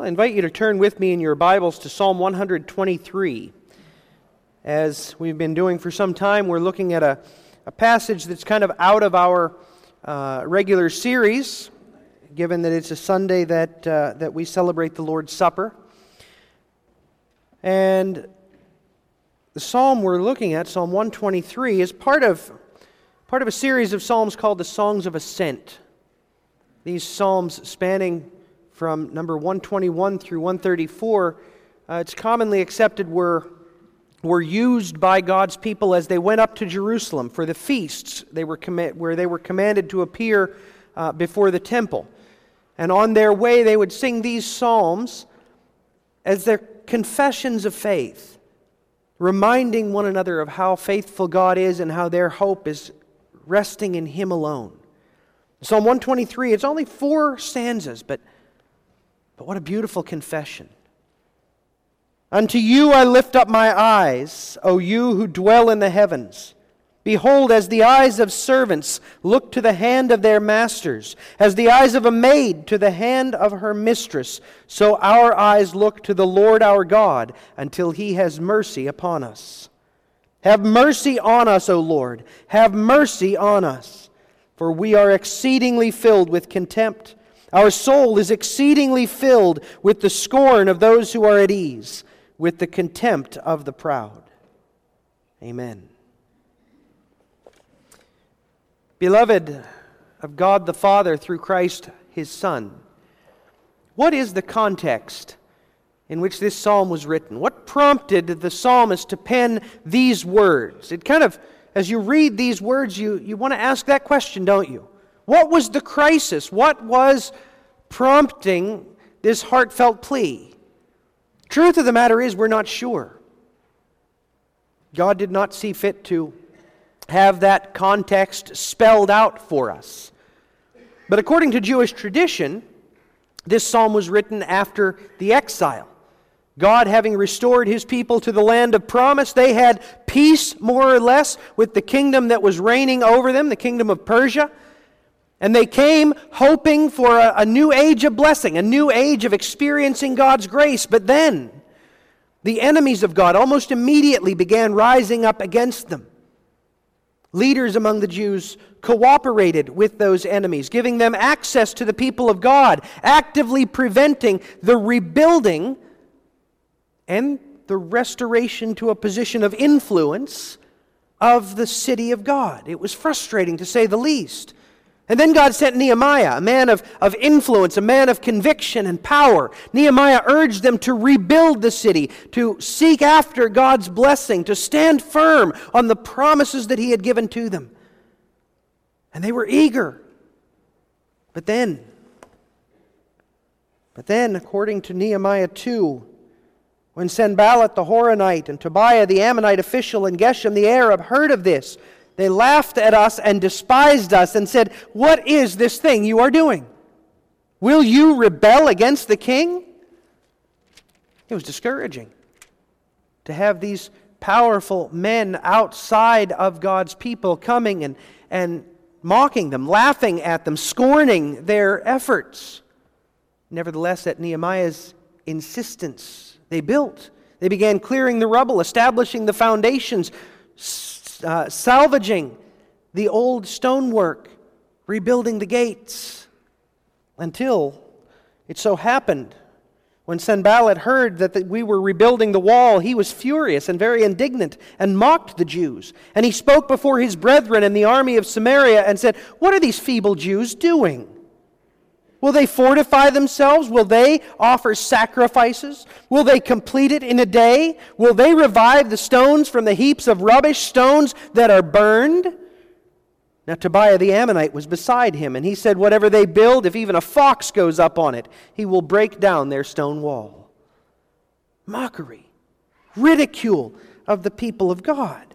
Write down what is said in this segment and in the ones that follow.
I invite you to turn with me in your Bibles to Psalm 123. As we've been doing for some time, we're looking at a, a passage that's kind of out of our uh, regular series, given that it's a Sunday that, uh, that we celebrate the Lord's Supper. And the psalm we're looking at, Psalm 123, is part of, part of a series of psalms called the Songs of Ascent. These psalms spanning from number 121 through 134, uh, it's commonly accepted were, were used by God's people as they went up to Jerusalem for the feasts they were where they were commanded to appear uh, before the temple. And on their way, they would sing these psalms as their confessions of faith, reminding one another of how faithful God is and how their hope is resting in Him alone. Psalm 123, it's only four stanzas, but but what a beautiful confession. Unto you I lift up my eyes, O you who dwell in the heavens. Behold, as the eyes of servants look to the hand of their masters, as the eyes of a maid to the hand of her mistress, so our eyes look to the Lord our God until he has mercy upon us. Have mercy on us, O Lord. Have mercy on us, for we are exceedingly filled with contempt. Our soul is exceedingly filled with the scorn of those who are at ease, with the contempt of the proud. Amen. Beloved of God the Father through Christ his Son, what is the context in which this psalm was written? What prompted the psalmist to pen these words? It kind of, as you read these words, you, you want to ask that question, don't you? What was the crisis? What was prompting this heartfelt plea? Truth of the matter is, we're not sure. God did not see fit to have that context spelled out for us. But according to Jewish tradition, this psalm was written after the exile. God having restored his people to the land of promise, they had peace, more or less, with the kingdom that was reigning over them, the kingdom of Persia. And they came hoping for a, a, new age of blessing, a new age of experiencing God's grace. But then, the enemies of God almost immediately began rising up against them. Leaders among the Jews cooperated with those enemies, giving them access to the people of God, actively preventing the rebuilding and the restoration to a position of influence of the city of God. It was frustrating to say the least. And then God sent Nehemiah, a man of, of influence, a man of conviction and power. Nehemiah urged them to rebuild the city, to seek after God's blessing, to stand firm on the promises that he had given to them. And they were eager. But then, but then, according to Nehemiah 2, when Sanballat the Horonite and Tobiah the Ammonite official and Geshem the Arab heard of this, they laughed at us and despised us and said, What is this thing you are doing? Will you rebel against the king? It was discouraging to have these powerful men outside of God's people coming and, and mocking them, laughing at them, scorning their efforts. Nevertheless, at Nehemiah's insistence, they built. They began clearing the rubble, establishing the foundations, uh, salvaging the old stonework, rebuilding the gates, until it so happened when Sanballat heard that we were rebuilding the wall, he was furious and very indignant and mocked the Jews. And he spoke before his brethren in the army of Samaria and said, What are these feeble Jews doing? Will they fortify themselves? Will they offer sacrifices? Will they complete it in a day? Will they revive the stones from the heaps of rubbish, stones that are burned? Now, Tobiah the Ammonite was beside him, and he said, Whatever they build, if even a fox goes up on it, he will break down their stone wall. Mockery, ridicule of the people of God.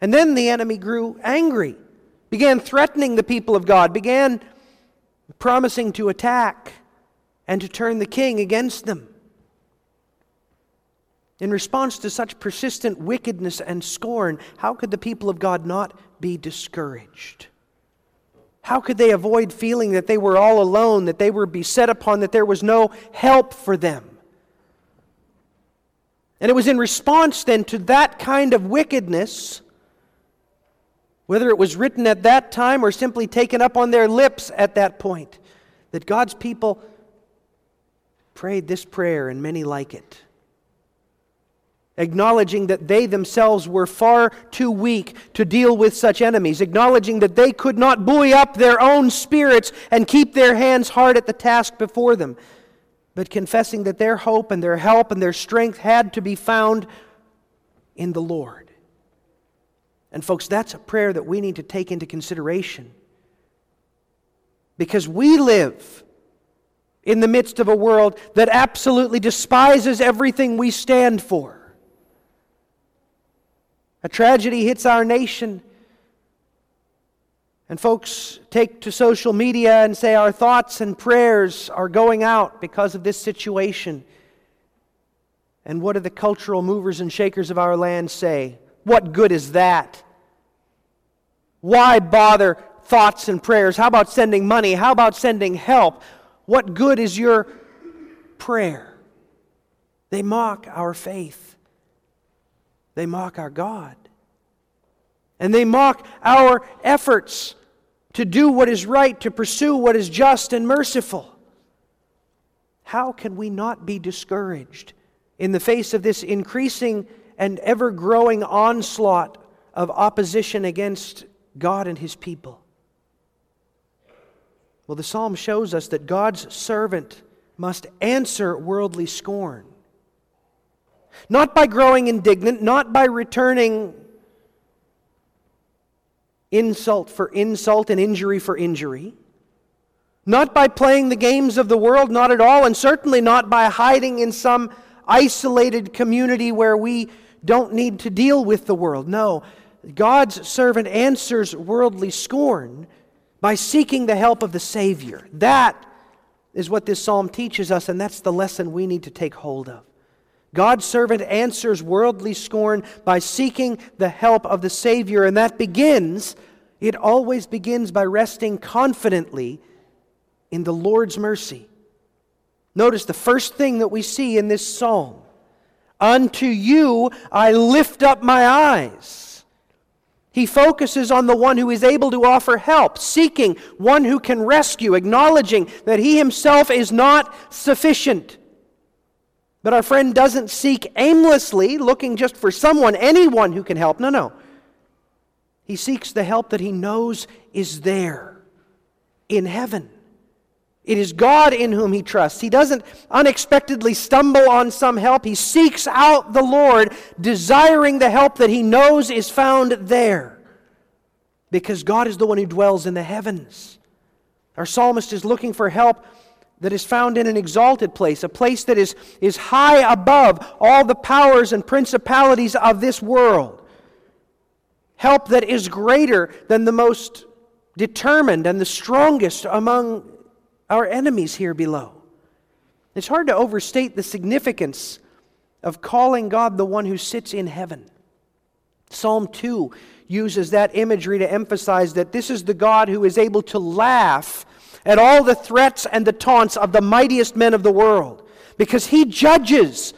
And then the enemy grew angry, began threatening the people of God, began promising to attack and to turn the king against them. In response to such persistent wickedness and scorn, how could the people of God not be discouraged? How could they avoid feeling that they were all alone, that they were beset upon, that there was no help for them? And it was in response then to that kind of wickedness, whether it was written at that time or simply taken up on their lips at that point, that God's people prayed this prayer and many like it acknowledging that they themselves were far too weak to deal with such enemies, acknowledging that they could not buoy up their own spirits and keep their hands hard at the task before them, but confessing that their hope and their help and their strength had to be found in the Lord. And, folks, that's a prayer that we need to take into consideration. Because we live in the midst of a world that absolutely despises everything we stand for. A tragedy hits our nation. And folks take to social media and say our thoughts and prayers are going out because of this situation. And what do the cultural movers and shakers of our land say? What good is that? Why bother thoughts and prayers? How about sending money? How about sending help? What good is your prayer? They mock our faith. They mock our God. And they mock our efforts to do what is right, to pursue what is just and merciful. How can we not be discouraged in the face of this increasing and ever growing onslaught of opposition against God and His people? Well, the psalm shows us that God's servant must answer worldly scorn. Not by growing indignant, not by returning insult for insult and injury for injury, not by playing the games of the world, not at all, and certainly not by hiding in some isolated community where we don't need to deal with the world. No, God's servant answers worldly scorn by seeking the help of the Savior. That is what this psalm teaches us, and that's the lesson we need to take hold of. God's servant answers worldly scorn by seeking the help of the Savior, and that begins, it always begins by resting confidently in the Lord's mercy. Notice the first thing that we see in this psalm Unto you I lift up my eyes. He focuses on the one who is able to offer help, seeking one who can rescue, acknowledging that he himself is not sufficient. But our friend doesn't seek aimlessly, looking just for someone, anyone who can help. No, no. He seeks the help that he knows is there in heaven. It is God in whom he trusts. He doesn't unexpectedly stumble on some help. He seeks out the Lord, desiring the help that he knows is found there. Because God is the one who dwells in the heavens. Our psalmist is looking for help that is found in an exalted place, a place that is, is high above all the powers and principalities of this world. Help that is greater than the most determined and the strongest among our enemies here below. It's hard to overstate the significance of calling God the one who sits in heaven. Psalm 2 uses that imagery to emphasize that this is the God who is able to laugh at all the threats and the taunts of the mightiest men of the world because he judges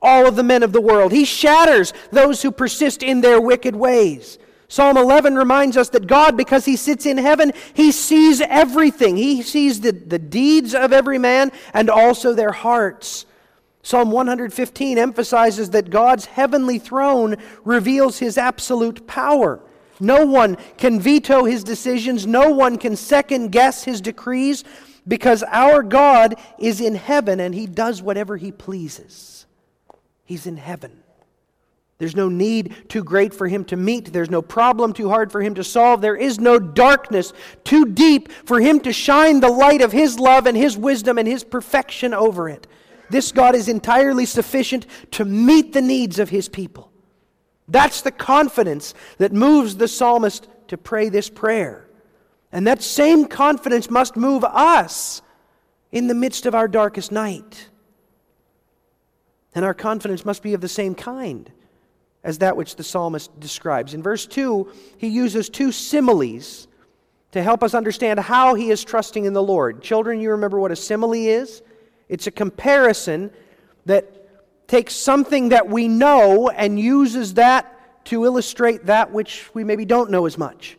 all of the men of the world. He shatters those who persist in their wicked ways. Psalm 11 reminds us that God, because He sits in heaven, He sees everything. He sees the, the deeds of every man and also their hearts. Psalm 115 emphasizes that God's heavenly throne reveals His absolute power. No one can veto his decisions. No one can second guess his decrees because our God is in heaven and he does whatever he pleases. He's in heaven. There's no need too great for him to meet. There's no problem too hard for him to solve. There is no darkness too deep for him to shine the light of his love and his wisdom and his perfection over it. This God is entirely sufficient to meet the needs of his people. That's the confidence that moves the psalmist to pray this prayer. And that same confidence must move us in the midst of our darkest night. And our confidence must be of the same kind as that which the psalmist describes. In verse 2, he uses two similes to help us understand how he is trusting in the Lord. Children, you remember what a simile is? It's a comparison that takes something that we know and uses that to illustrate that which we maybe don't know as much.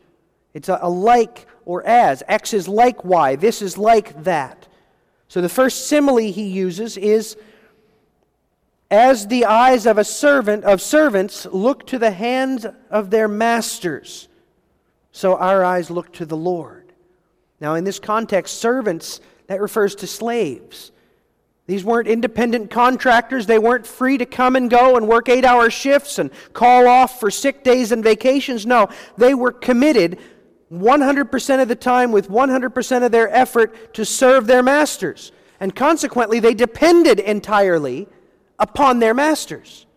It's a, a like or as. X is like Y. This is like that. So the first simile he uses is as the eyes of a servant of servants look to the hands of their masters so our eyes look to the Lord. Now, in this context, servants, that refers to slaves. These weren't independent contractors. They weren't free to come and go and work eight hour shifts and call off for sick days and vacations. No, they were committed 100% of the time with 100% of their effort to serve their masters. And consequently, they depended entirely upon their masters.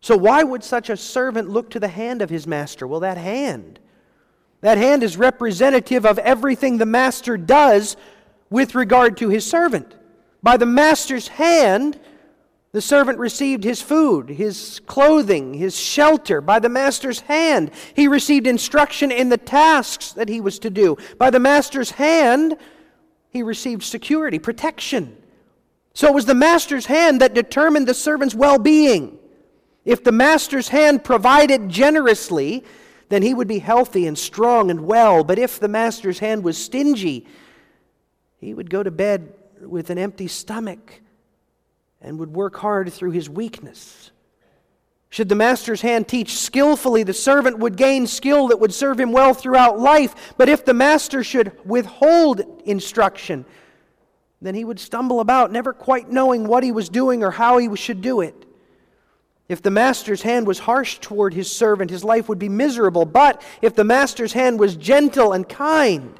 So, why would such a servant look to the hand of his master? Well, that hand that hand is representative of everything the master does with regard to his servant. By the master's hand, the servant received his food, his clothing, his shelter. By the master's hand, he received instruction in the tasks that he was to do. By the master's hand, he received security, protection. So it was the master's hand that determined the servant's well being. If the master's hand provided generously, then he would be healthy and strong and well. But if the master's hand was stingy, he would go to bed with an empty stomach and would work hard through his weakness. Should the master's hand teach skillfully, the servant would gain skill that would serve him well throughout life. But if the master should withhold instruction, then he would stumble about, never quite knowing what he was doing or how he should do it. If the master's hand was harsh toward his servant, his life would be miserable. But if the master's hand was gentle and kind,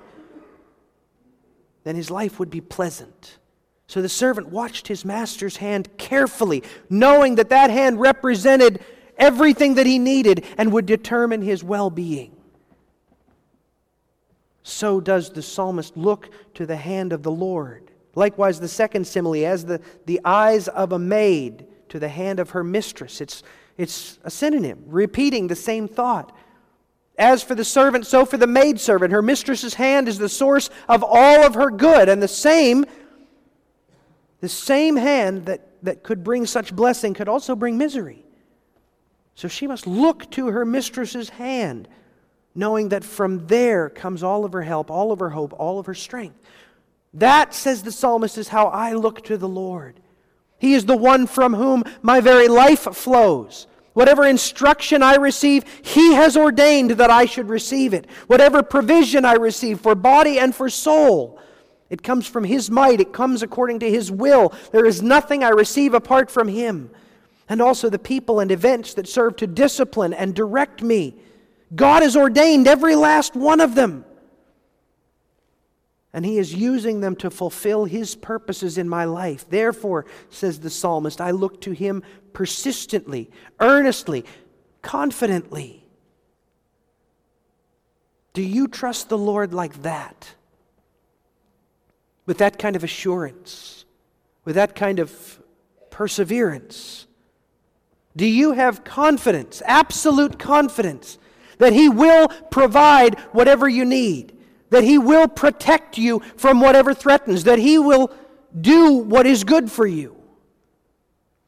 then his life would be pleasant. So the servant watched his master's hand carefully, knowing that that hand represented everything that he needed and would determine his well being. So does the psalmist look to the hand of the Lord. Likewise, the second simile, as the, the eyes of a maid to the hand of her mistress. It's, it's a synonym, repeating the same thought. As for the servant, so for the maidservant. Her mistress's hand is the source of all of her good, and the same, the same hand that, that could bring such blessing could also bring misery. So she must look to her mistress's hand, knowing that from there comes all of her help, all of her hope, all of her strength. That, says the psalmist, is how I look to the Lord. He is the one from whom my very life flows. Whatever instruction I receive, He has ordained that I should receive it. Whatever provision I receive for body and for soul, it comes from His might, it comes according to His will. There is nothing I receive apart from Him. And also the people and events that serve to discipline and direct me. God has ordained every last one of them and he is using them to fulfill his purposes in my life. Therefore, says the psalmist, I look to him persistently, earnestly, confidently. Do you trust the Lord like that? With that kind of assurance, with that kind of perseverance? Do you have confidence, absolute confidence, that He will provide whatever you need? That He will protect you from whatever threatens, that He will do what is good for you.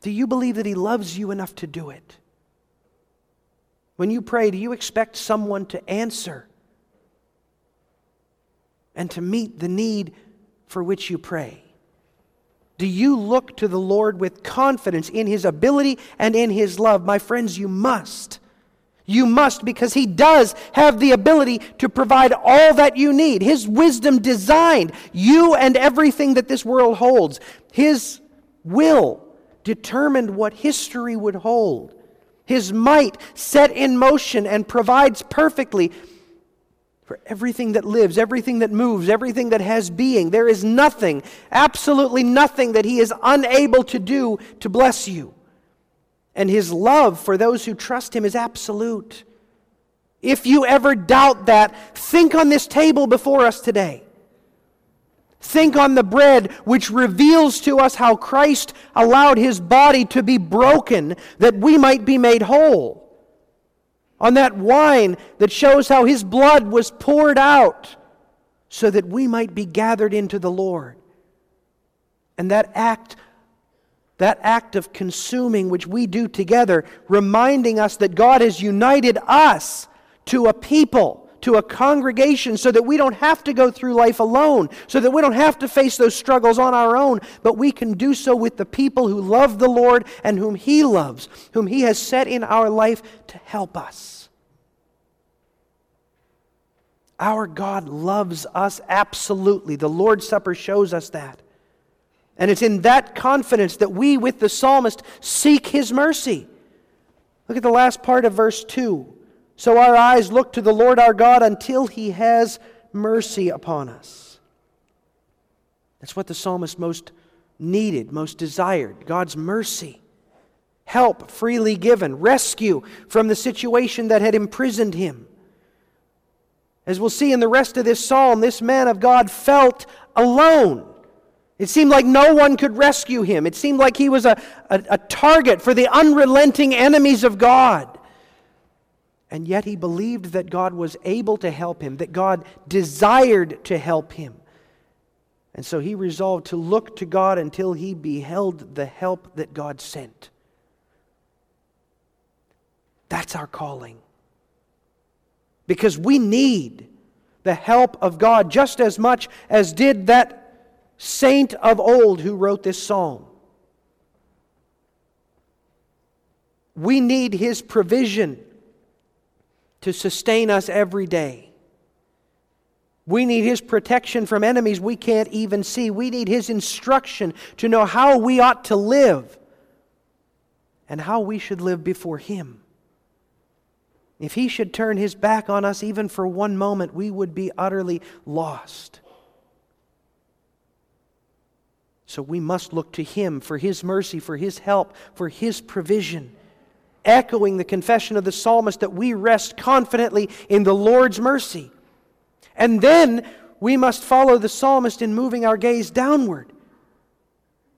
Do you believe that He loves you enough to do it? When you pray, do you expect someone to answer and to meet the need for which you pray? Do you look to the Lord with confidence in His ability and in His love? My friends, you must. You must because He does have the ability to provide all that you need. His wisdom designed you and everything that this world holds. His will determined what history would hold. His might set in motion and provides perfectly for everything that lives, everything that moves, everything that has being. There is nothing, absolutely nothing that He is unable to do to bless you and his love for those who trust him is absolute. If you ever doubt that, think on this table before us today. Think on the bread which reveals to us how Christ allowed his body to be broken that we might be made whole. on that wine that shows how his blood was poured out so that we might be gathered into the Lord. And that act that act of consuming which we do together, reminding us that God has united us to a people, to a congregation, so that we don't have to go through life alone, so that we don't have to face those struggles on our own, but we can do so with the people who love the Lord and whom He loves, whom He has set in our life to help us. Our God loves us absolutely. The Lord's Supper shows us that. And it's in that confidence that we, with the psalmist, seek his mercy. Look at the last part of verse 2. So our eyes look to the Lord our God until he has mercy upon us. That's what the psalmist most needed, most desired God's mercy. Help freely given, rescue from the situation that had imprisoned him. As we'll see in the rest of this psalm, this man of God felt alone. It seemed like no one could rescue him. It seemed like he was a, a, a, target for the unrelenting enemies of God. And yet he believed that God was able to help him, that God desired to help him. And so he resolved to look to God until he beheld the help that God sent. That's our calling. Because we need the help of God just as much as did that saint of old who wrote this psalm. We need his provision to sustain us every day. We need his protection from enemies we can't even see. We need his instruction to know how we ought to live and how we should live before him. If he should turn his back on us even for one moment, we would be utterly lost. So we must look to Him for His mercy, for His help, for His provision. Echoing the confession of the psalmist that we rest confidently in the Lord's mercy. And then we must follow the psalmist in moving our gaze downward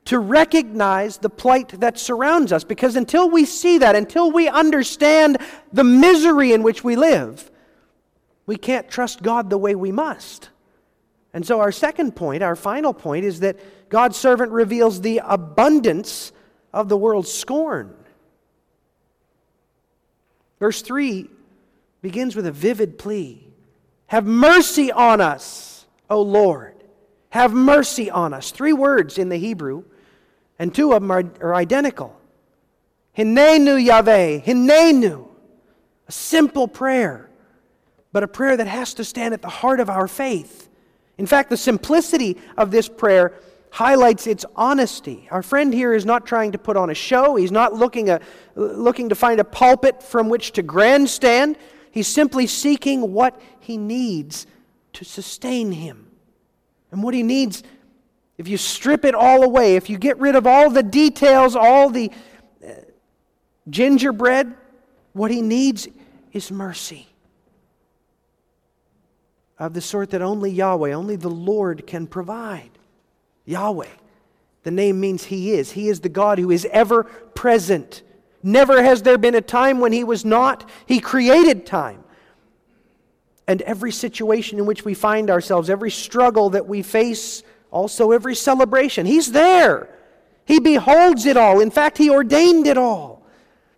to recognize the plight that surrounds us. Because until we see that, until we understand the misery in which we live, we can't trust God the way we must. And so, our second point, our final point, is that God's servant reveals the abundance of the world's scorn. Verse 3 begins with a vivid plea Have mercy on us, O Lord. Have mercy on us. Three words in the Hebrew, and two of them are, are identical. Hinenu Yahweh, Hinenu. A simple prayer, but a prayer that has to stand at the heart of our faith. In fact, the simplicity of this prayer highlights its honesty. Our friend here is not trying to put on a show, he's not looking, a, looking to find a pulpit from which to grandstand. He's simply seeking what he needs to sustain him. And what he needs, if you strip it all away, if you get rid of all the details, all the uh, gingerbread, what he needs is mercy. Of the sort that only Yahweh, only the Lord can provide. Yahweh. The name means He is. He is the God who is ever present. Never has there been a time when He was not. He created time. And every situation in which we find ourselves, every struggle that we face, also every celebration, He's there. He beholds it all. In fact, He ordained it all.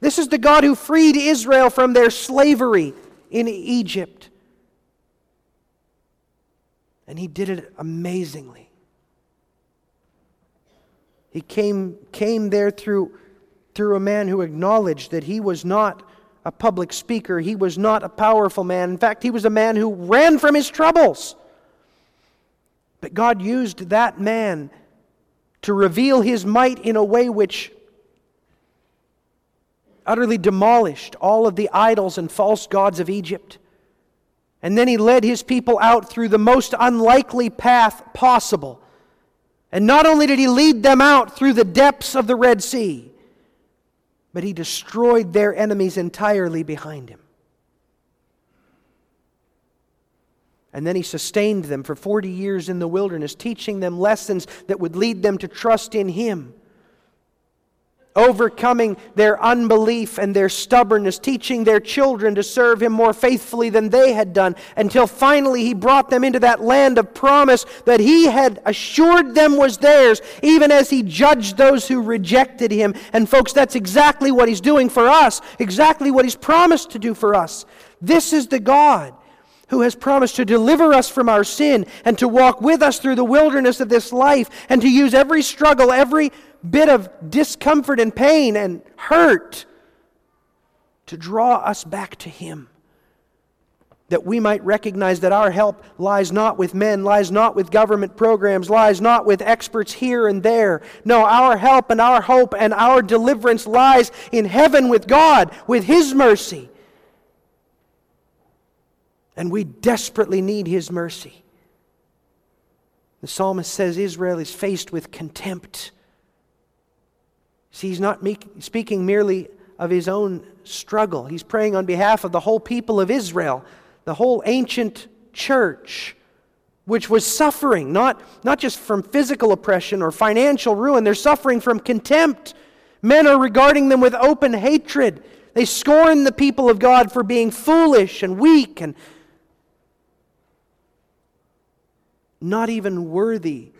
This is the God who freed Israel from their slavery in Egypt. And He did it amazingly. He came, came there through, through a man who acknowledged that he was not a public speaker, he was not a powerful man. In fact, he was a man who ran from his troubles. But God used that man to reveal his might in a way which utterly demolished all of the idols and false gods of Egypt. And then he led his people out through the most unlikely path possible and not only did he lead them out through the depths of the Red Sea, but he destroyed their enemies entirely behind him. And then he sustained them for 40 years in the wilderness, teaching them lessons that would lead them to trust in him. Overcoming their unbelief and their stubbornness, teaching their children to serve him more faithfully than they had done, until finally he brought them into that land of promise that he had assured them was theirs, even as he judged those who rejected him. And, folks, that's exactly what he's doing for us, exactly what he's promised to do for us. This is the God who has promised to deliver us from our sin and to walk with us through the wilderness of this life and to use every struggle, every bit of discomfort and pain and hurt to draw us back to Him. That we might recognize that our help lies not with men, lies not with government programs, lies not with experts here and there. No, our help and our hope and our deliverance lies in heaven with God, with His mercy. And we desperately need His mercy. The psalmist says Israel is faced with contempt See, he's not speaking merely of his own struggle. He's praying on behalf of the whole people of Israel, the whole ancient church, which was suffering, not, not just from physical oppression or financial ruin, they're suffering from contempt. Men are regarding them with open hatred. They scorn the people of God for being foolish and weak and not even worthy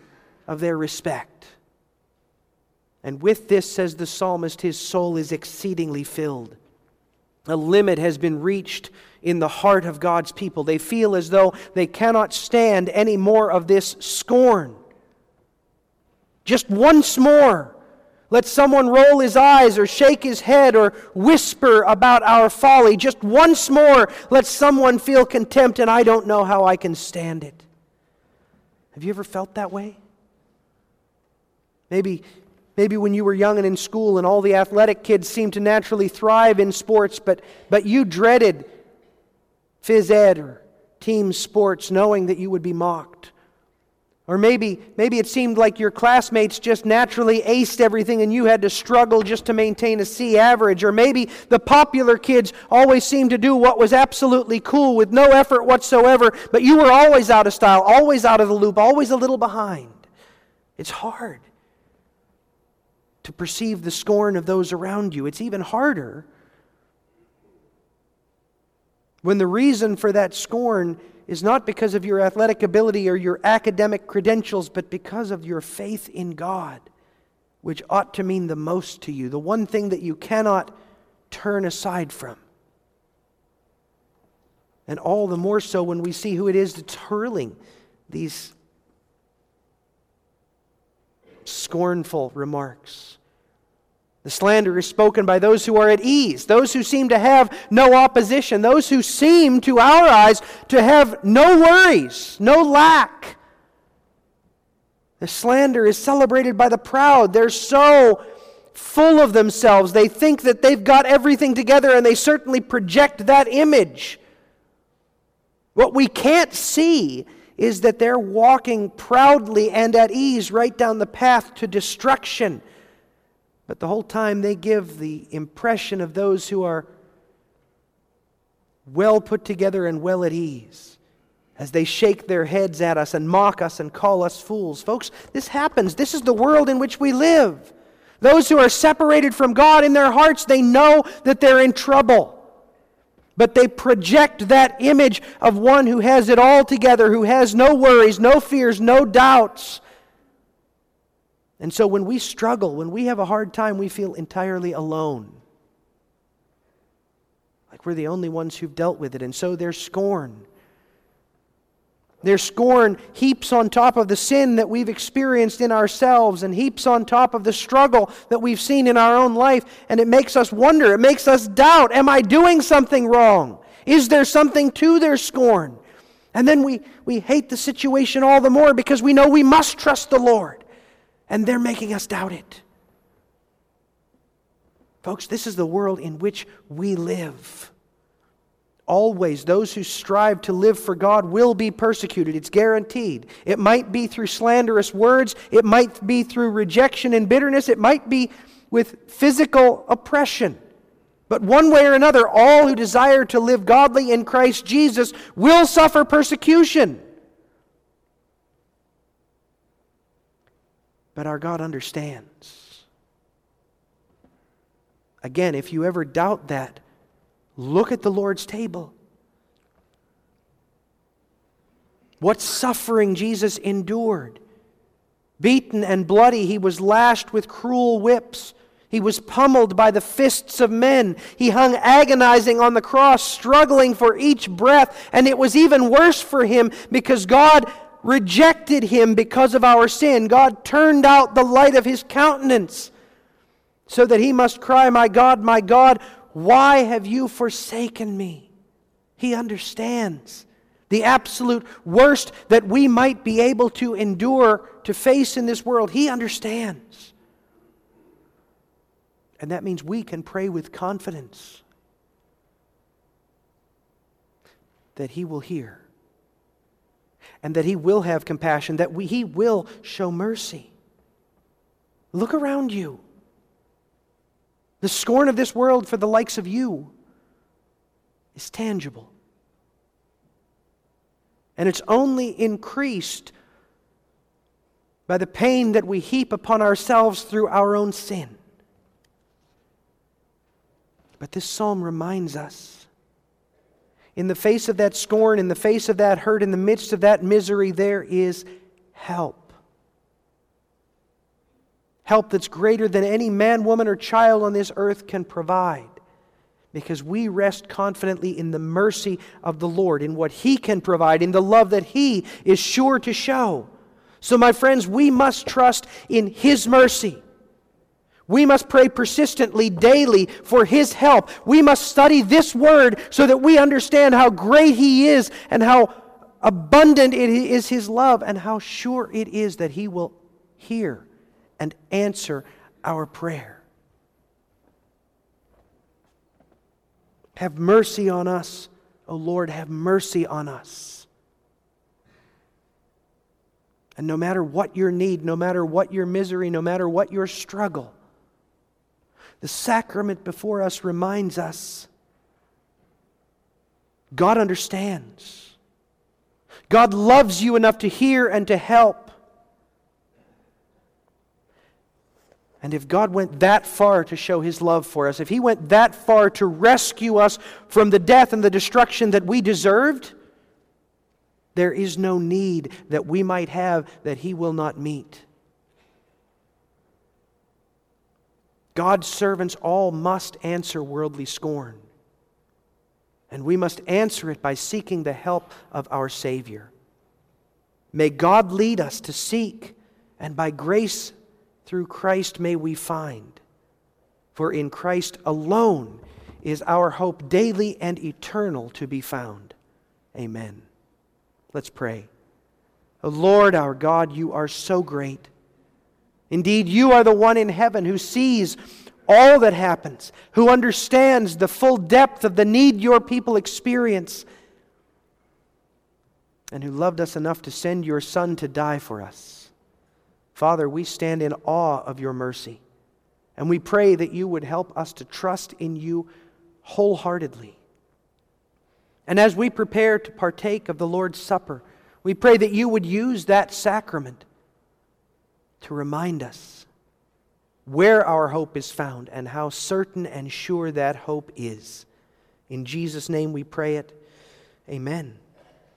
of their respect. And with this, says the psalmist, his soul is exceedingly filled. A limit has been reached in the heart of God's people. They feel as though they cannot stand any more of this scorn. Just once more, let someone roll his eyes or shake his head or whisper about our folly. Just once more, let someone feel contempt, and I don't know how I can stand it. Have you ever felt that way? Maybe Maybe when you were young and in school and all the athletic kids seemed to naturally thrive in sports, but, but you dreaded phys ed or team sports knowing that you would be mocked. Or maybe, maybe it seemed like your classmates just naturally aced everything and you had to struggle just to maintain a C average. Or maybe the popular kids always seemed to do what was absolutely cool with no effort whatsoever, but you were always out of style, always out of the loop, always a little behind. It's hard to perceive the scorn of those around you. It's even harder when the reason for that scorn is not because of your athletic ability or your academic credentials, but because of your faith in God, which ought to mean the most to you, the one thing that you cannot turn aside from. And all the more so when we see who it is that's hurling these scornful remarks. The slander is spoken by those who are at ease, those who seem to have no opposition, those who seem, to our eyes, to have no worries, no lack. The slander is celebrated by the proud. They're so full of themselves. They think that they've got everything together and they certainly project that image. What we can't see is that they're walking proudly and at ease right down the path to destruction. But the whole time they give the impression of those who are well put together and well at ease as they shake their heads at us and mock us and call us fools. Folks, this happens. This is the world in which we live. Those who are separated from God in their hearts, they know that they're in trouble. But they project that image of one who has it all together, who has no worries, no fears, no doubts, and so when we struggle, when we have a hard time, we feel entirely alone. Like we're the only ones who've dealt with it. And so their scorn. Their scorn heaps on top of the sin that we've experienced in ourselves and heaps on top of the struggle that we've seen in our own life. And it makes us wonder, it makes us doubt Am I doing something wrong? Is there something to their scorn? And then we, we hate the situation all the more because we know we must trust the Lord and they're making us doubt it. Folks, this is the world in which we live. Always, those who strive to live for God will be persecuted. It's guaranteed. It might be through slanderous words, it might be through rejection and bitterness, it might be with physical oppression. But one way or another, all who desire to live godly in Christ Jesus will suffer persecution. But our God understands. Again, if you ever doubt that, look at the Lord's table. What suffering Jesus endured. Beaten and bloody, he was lashed with cruel whips. He was pummeled by the fists of men. He hung agonizing on the cross, struggling for each breath. And it was even worse for him because God rejected him because of our sin. God turned out the light of his countenance so that he must cry, My God, my God, why have you forsaken me? He understands the absolute worst that we might be able to endure to face in this world. He understands. And that means we can pray with confidence that He will hear and that He will have compassion, that we, He will show mercy. Look around you. The scorn of this world for the likes of you is tangible. And it's only increased by the pain that we heap upon ourselves through our own sin. But this psalm reminds us in the face of that scorn, in the face of that hurt, in the midst of that misery, there is help. Help that's greater than any man, woman, or child on this earth can provide. Because we rest confidently in the mercy of the Lord, in what He can provide, in the love that He is sure to show. So, my friends, we must trust in His mercy. We must pray persistently, daily, for His help. We must study this Word so that we understand how great He is and how abundant it is His love and how sure it is that He will hear and answer our prayer. Have mercy on us, O Lord, have mercy on us. And no matter what your need, no matter what your misery, no matter what your struggle, the sacrament before us reminds us God understands. God loves you enough to hear and to help. And if God went that far to show his love for us, if he went that far to rescue us from the death and the destruction that we deserved, there is no need that we might have that he will not meet. God's servants all must answer worldly scorn. And we must answer it by seeking the help of our Savior. May God lead us to seek, and by grace through Christ may we find. For in Christ alone is our hope daily and eternal to be found. Amen. Let's pray. O Lord our God, you are so great. Indeed, you are the one in heaven who sees all that happens, who understands the full depth of the need your people experience, and who loved us enough to send your Son to die for us. Father, we stand in awe of your mercy, and we pray that you would help us to trust in you wholeheartedly. And as we prepare to partake of the Lord's Supper, we pray that you would use that sacrament to remind us where our hope is found and how certain and sure that hope is. In Jesus' name we pray it. Amen.